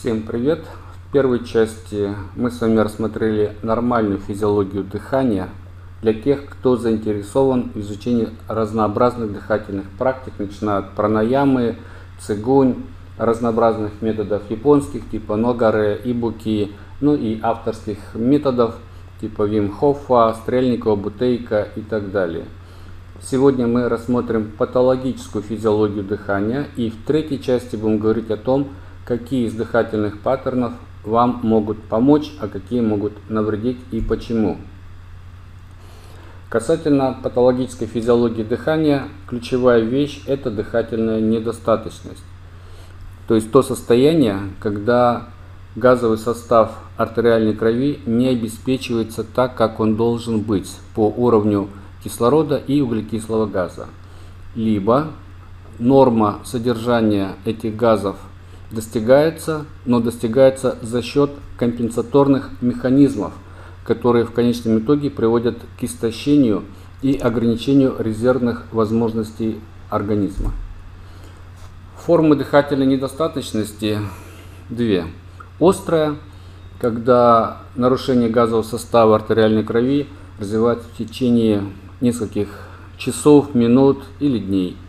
Всем привет! В первой части мы с вами рассмотрели нормальную физиологию дыхания для тех, кто заинтересован в изучении разнообразных дыхательных практик, начиная от пранаямы, цигунь, разнообразных методов японских, типа ногаре, ибуки, ну и авторских методов, типа Вим Хоффа, Стрельникова, Бутейка и так далее. Сегодня мы рассмотрим патологическую физиологию дыхания и в третьей части будем говорить о том, какие из дыхательных паттернов вам могут помочь, а какие могут навредить и почему. Касательно патологической физиологии дыхания, ключевая вещь – это дыхательная недостаточность. То есть то состояние, когда газовый состав артериальной крови не обеспечивается так, как он должен быть по уровню кислорода и углекислого газа. Либо норма содержания этих газов достигается, но достигается за счет компенсаторных механизмов, которые в конечном итоге приводят к истощению и ограничению резервных возможностей организма. Формы дыхательной недостаточности две. Острая, когда нарушение газового состава артериальной крови развивается в течение нескольких часов, минут или дней –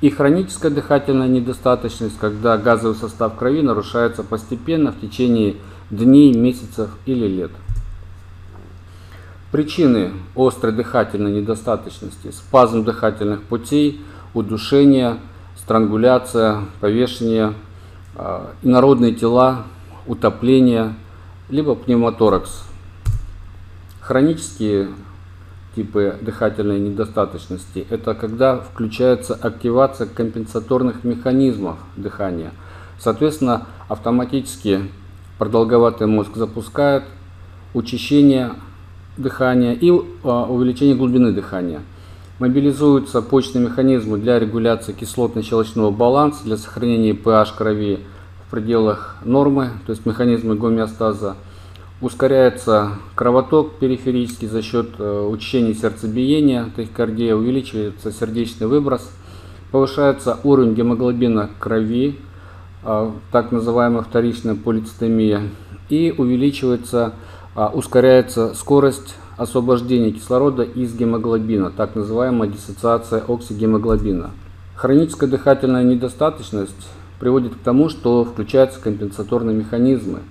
и хроническая дыхательная недостаточность, когда газовый состав крови нарушается постепенно в течение дней, месяцев или лет. Причины острой дыхательной недостаточности – спазм дыхательных путей, удушение, странгуляция, повешение, а, инородные тела, утопление, либо пневмоторакс. Хронические типы дыхательной недостаточности. Это когда включается активация компенсаторных механизмов дыхания. Соответственно, автоматически продолговатый мозг запускает учащение дыхания и а, увеличение глубины дыхания. Мобилизуются почечные механизмы для регуляции кислотно-щелочного баланса, для сохранения pH крови в пределах нормы, то есть механизмы гомеостаза – Ускоряется кровоток периферический за счет э, учащения сердцебиения, тахикардия, увеличивается сердечный выброс, повышается уровень гемоглобина крови, э, так называемая вторичная полицитемия, и увеличивается, э, ускоряется скорость освобождения кислорода из гемоглобина, так называемая диссоциация оксигемоглобина. Хроническая дыхательная недостаточность приводит к тому, что включаются компенсаторные механизмы –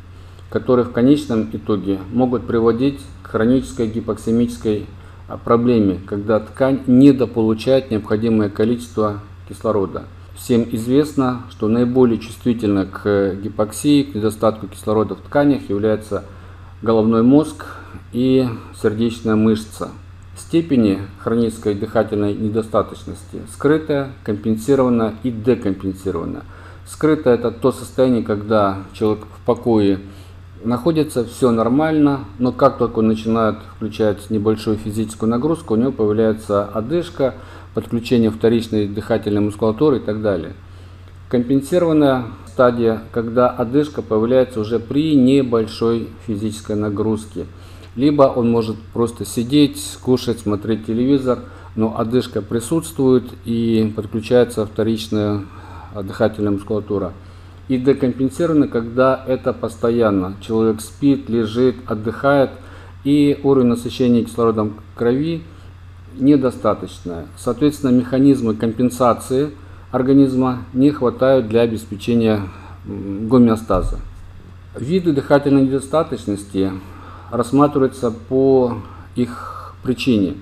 которые в конечном итоге могут приводить к хронической гипоксемической а, проблеме, когда ткань недополучает необходимое количество кислорода. Всем известно, что наиболее чувствительно к гипоксии, к недостатку кислорода в тканях является головной мозг и сердечная мышца. Степени хронической дыхательной недостаточности скрытая, компенсированная и декомпенсированная. Скрытая – это то состояние, когда человек в покое находится все нормально, но как только он начинает включать небольшую физическую нагрузку, у него появляется одышка, подключение вторичной дыхательной мускулатуры и так далее. Компенсированная стадия, когда одышка появляется уже при небольшой физической нагрузке. Либо он может просто сидеть, кушать, смотреть телевизор, но одышка присутствует и подключается вторичная дыхательная мускулатура и декомпенсированы, когда это постоянно. Человек спит, лежит, отдыхает, и уровень насыщения кислородом крови недостаточное. Соответственно, механизмы компенсации организма не хватают для обеспечения гомеостаза. Виды дыхательной недостаточности рассматриваются по их причине.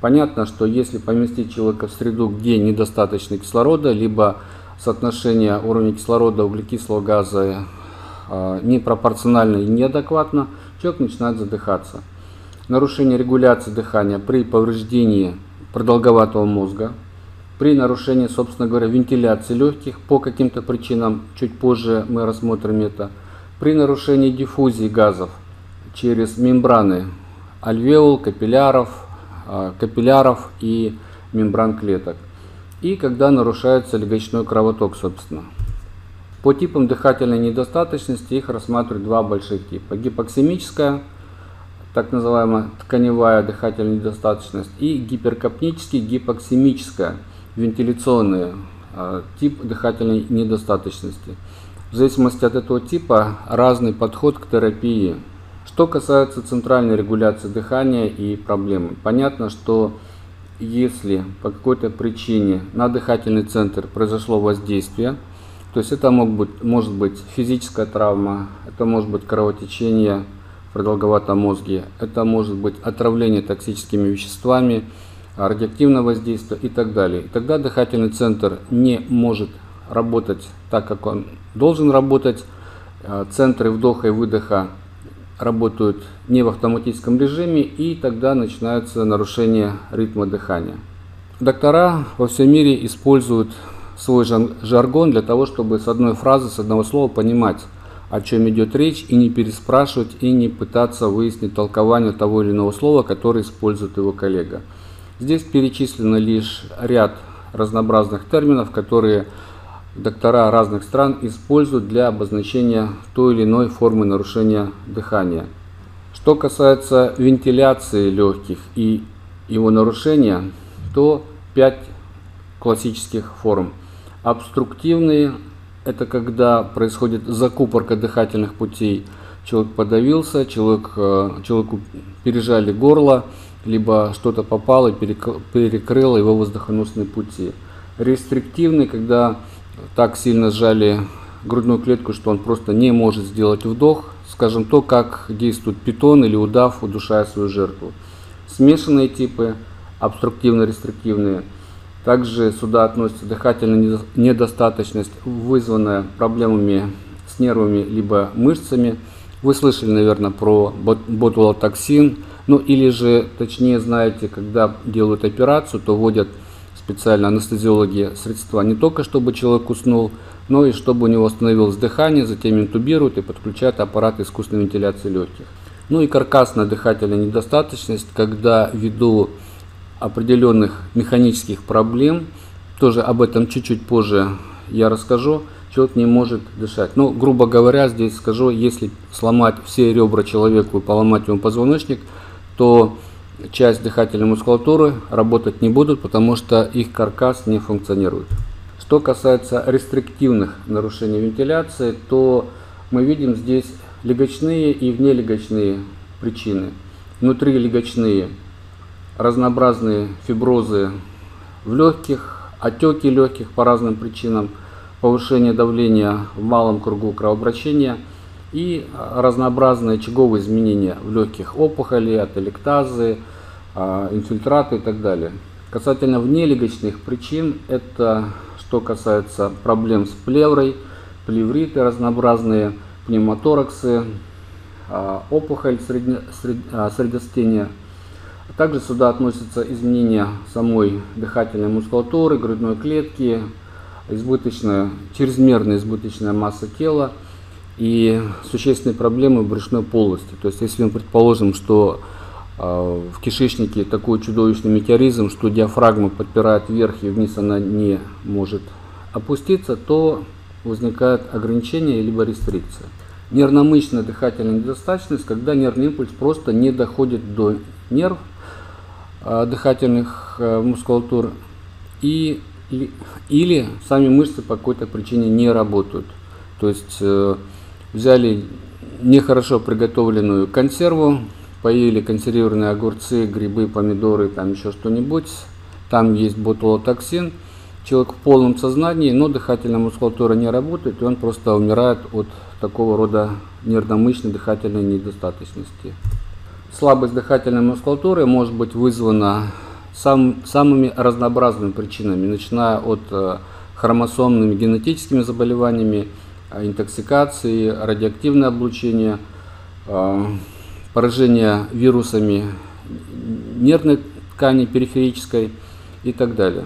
Понятно, что если поместить человека в среду, где недостаточно кислорода, либо соотношение уровня кислорода, углекислого газа а, непропорционально и неадекватно, человек начинает задыхаться. Нарушение регуляции дыхания при повреждении продолговатого мозга, при нарушении, собственно говоря, вентиляции легких по каким-то причинам, чуть позже мы рассмотрим это, при нарушении диффузии газов через мембраны альвеол, капилляров, а, капилляров и мембран клеток и когда нарушается легочной кровоток, собственно. По типам дыхательной недостаточности их рассматривают два больших типа. Гипоксемическая, так называемая тканевая дыхательная недостаточность, и гиперкапнический гипоксемическая, вентиляционная тип дыхательной недостаточности. В зависимости от этого типа разный подход к терапии. Что касается центральной регуляции дыхания и проблемы, понятно, что если по какой-то причине на дыхательный центр произошло воздействие, то есть это мог быть, может быть физическая травма, это может быть кровотечение в продолговатом мозге, это может быть отравление токсическими веществами, радиоактивное воздействие и так далее. И тогда дыхательный центр не может работать так, как он должен работать. Э, центры вдоха и выдоха работают не в автоматическом режиме, и тогда начинается нарушение ритма дыхания. Доктора во всем мире используют свой жаргон для того, чтобы с одной фразы, с одного слова понимать, о чем идет речь, и не переспрашивать, и не пытаться выяснить толкование того или иного слова, которое использует его коллега. Здесь перечислено лишь ряд разнообразных терминов, которые доктора разных стран используют для обозначения той или иной формы нарушения дыхания. Что касается вентиляции легких и его нарушения, то пять классических форм. Обструктивные – это когда происходит закупорка дыхательных путей. Человек подавился, человек, э, человеку пережали горло, либо что-то попало и перекрыло его воздухоносные пути. Рестриктивный, когда так сильно сжали грудную клетку, что он просто не может сделать вдох, скажем, то, как действует питон или удав, удушая свою жертву. Смешанные типы, обструктивно-рестриктивные. Также сюда относится дыхательная недостаточность, вызванная проблемами с нервами либо мышцами. Вы слышали, наверное, про ботулотоксин, ну или же, точнее знаете, когда делают операцию, то вводят специально анестезиологи средства не только чтобы человек уснул, но и чтобы у него остановилось дыхание, затем интубируют и подключают аппарат искусственной вентиляции легких. Ну и каркасная дыхательная недостаточность, когда ввиду определенных механических проблем, тоже об этом чуть-чуть позже я расскажу, человек не может дышать. Ну, грубо говоря, здесь скажу, если сломать все ребра человеку и поломать ему позвоночник – то часть дыхательной мускулатуры работать не будут, потому что их каркас не функционирует. Что касается рестриктивных нарушений вентиляции, то мы видим здесь легочные и внелегочные причины. Внутри легочные разнообразные фиброзы в легких, отеки легких по разным причинам, повышение давления в малом кругу кровообращения – и разнообразные очаговые изменения в легких опухолей, ателектазы, а, инфильтраты и так далее. Касательно внелегочных причин, это что касается проблем с плеврой, плевриты разнообразные, пневмотораксы, а, опухоль средне, сред, а, средостения. Также сюда относятся изменения самой дыхательной мускулатуры, грудной клетки, избыточная, чрезмерная избыточная масса тела – и существенные проблемы в брюшной полости. То есть, если мы предположим, что э, в кишечнике такой чудовищный метеоризм, что диафрагма подпирает вверх и вниз она не может опуститься, то возникает ограничение либо рестрикция. Нервно-мышечная дыхательная недостаточность, когда нервный импульс просто не доходит до нерв э, дыхательных э, мускулатур и, или, или сами мышцы по какой-то причине не работают. То есть взяли нехорошо приготовленную консерву, поели консервированные огурцы, грибы, помидоры, там еще что-нибудь. Там есть ботулотоксин. Человек в полном сознании, но дыхательная мускулатура не работает, и он просто умирает от такого рода нервно-мышечной дыхательной недостаточности. Слабость дыхательной мускулатуры может быть вызвана сам, самыми разнообразными причинами, начиная от э, хромосомными генетическими заболеваниями, интоксикации, радиоактивное облучение, а, поражение вирусами нервной ткани периферической и так далее.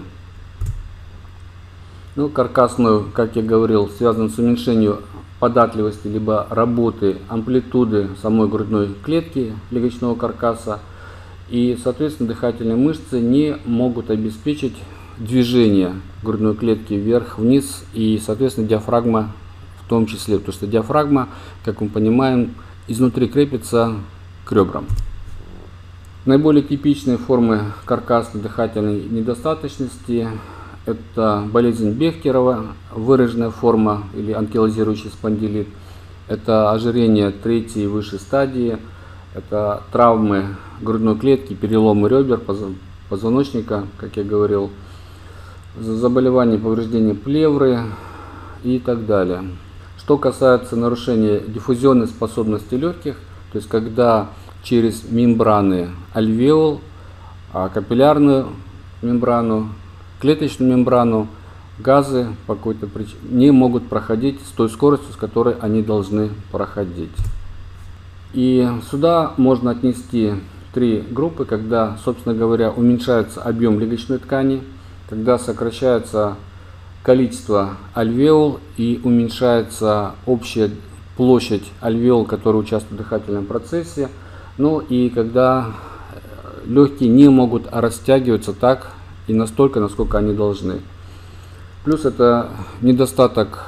Ну, каркасную, как я говорил, связан с уменьшением податливости либо работы амплитуды самой грудной клетки легочного каркаса. И, соответственно, дыхательные мышцы не могут обеспечить движение грудной клетки вверх-вниз и, соответственно, диафрагма в том числе, потому что диафрагма, как мы понимаем, изнутри крепится к ребрам. Наиболее типичные формы каркасной дыхательной недостаточности Это болезнь Бехтерова, выраженная форма или анкилозирующий спондилит. Это ожирение третьей и выше стадии. Это травмы грудной клетки, переломы ребер, позвоночника, как я говорил. Заболевания, повреждения плевры и так далее. Что касается нарушения диффузионной способности легких, то есть когда через мембраны альвеол, а капиллярную мембрану, клеточную мембрану, газы по какой-то причине не могут проходить с той скоростью, с которой они должны проходить. И сюда можно отнести три группы, когда, собственно говоря, уменьшается объем легочной ткани, когда сокращается количество альвеол и уменьшается общая площадь альвеол, которые участвуют в дыхательном процессе, ну и когда легкие не могут растягиваться так и настолько, насколько они должны. Плюс это недостаток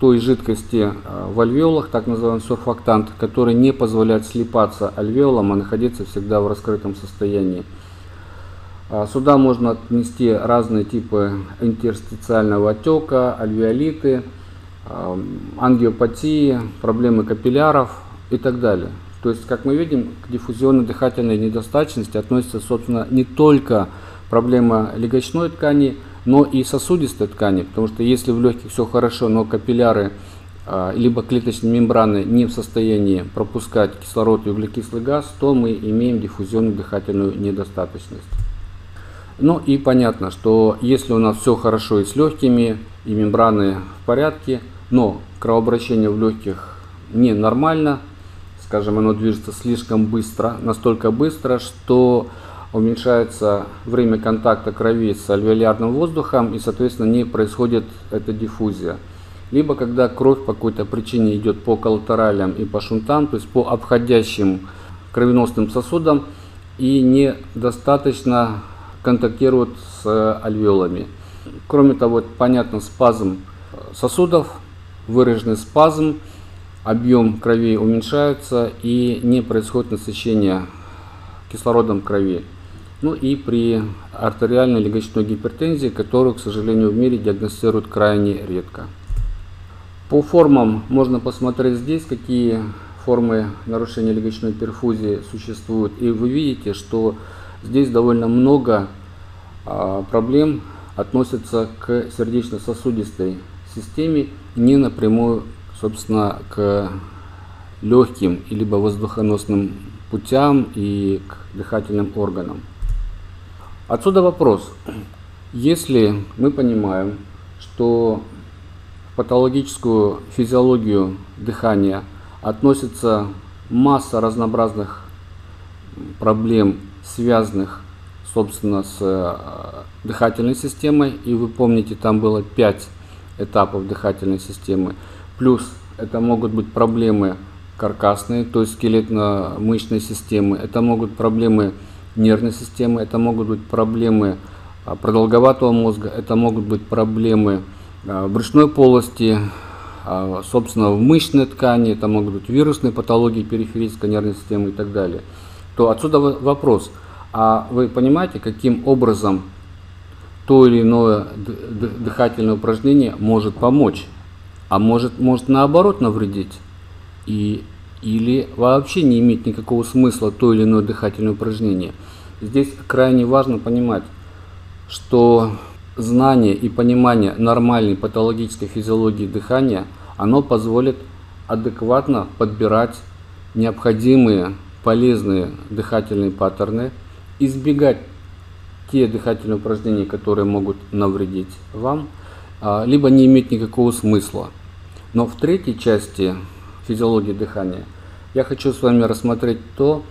той жидкости а, в альвеолах, так называемый сурфактант, который не позволяет слипаться альвеолам, а находиться всегда в раскрытом состоянии. А, сюда можно отнести разные типы интерстициального отека, альвеолиты, а, ангиопатии, проблемы капилляров и так далее. То есть, как мы видим, к диффузионной дыхательной недостаточности относится, собственно, не только проблема легочной ткани, но и сосудистой ткани, потому что если в легких все хорошо, но капилляры а, либо клеточные мембраны не в состоянии пропускать кислород и углекислый газ, то мы имеем диффузионную дыхательную недостаточность. Ну и понятно, что если у нас все хорошо и с легкими, и мембраны в порядке, но кровообращение в легких не нормально, скажем, оно движется слишком быстро, настолько быстро, что уменьшается время контакта крови с альвеолярным воздухом и, соответственно, не происходит эта диффузия. Либо когда кровь по какой-то причине идет по коллатералям и по шунтам, то есть по обходящим кровеносным сосудам и недостаточно контактирует с альвеолами. Кроме того, понятно, спазм сосудов, выраженный спазм, объем крови уменьшается и не происходит насыщение кислородом крови. Ну и при артериальной легочной гипертензии, которую, к сожалению, в мире диагностируют крайне редко. По формам можно посмотреть здесь, какие формы нарушения легочной перфузии существуют. И вы видите, что здесь довольно много а, проблем относятся к сердечно-сосудистой системе, не напрямую собственно, к легким либо воздухоносным путям и к дыхательным органам. Отсюда вопрос. Если мы понимаем, что в патологическую физиологию дыхания относится масса разнообразных проблем, связанных, собственно, с э, дыхательной системой, и вы помните, там было 5 этапов дыхательной системы, Плюс это могут быть проблемы каркасные, то есть скелетно-мышечной системы, это могут проблемы нервной системы, это могут быть проблемы а, продолговатого мозга, это могут быть проблемы а, брюшной полости, а, собственно, в мышечной ткани, это могут быть вирусные патологии периферической нервной системы и так далее. То отсюда вопрос, а вы понимаете, каким образом то или иное дыхательное упражнение может помочь? а может, может наоборот навредить. И, или вообще не иметь никакого смысла то или иное дыхательное упражнение. Здесь крайне важно понимать, что знание и понимание нормальной патологической физиологии дыхания, оно позволит адекватно подбирать необходимые полезные дыхательные паттерны, избегать те дыхательные упражнения, которые могут навредить вам, а, либо не иметь никакого смысла. Но в третьей части физиологии дыхания я хочу с вами рассмотреть то,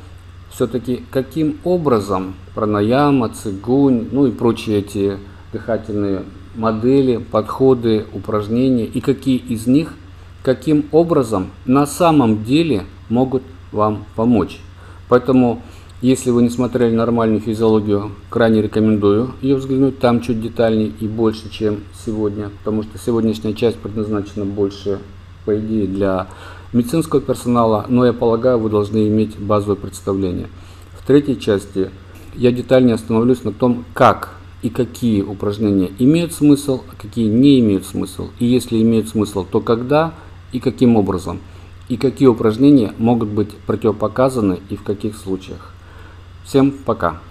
все-таки каким образом пранаяма, цигунь, ну и прочие эти дыхательные модели, подходы, упражнения и какие из них каким образом на самом деле могут вам помочь. Поэтому если вы не смотрели нормальную физиологию, крайне рекомендую ее взглянуть. Там чуть детальнее и больше, чем сегодня, потому что сегодняшняя часть предназначена больше, по идее, для медицинского персонала, но я полагаю, вы должны иметь базовое представление. В третьей части я детальнее остановлюсь на том, как и какие упражнения имеют смысл, а какие не имеют смысл. И если имеют смысл, то когда и каким образом. И какие упражнения могут быть противопоказаны и в каких случаях. Всем пока!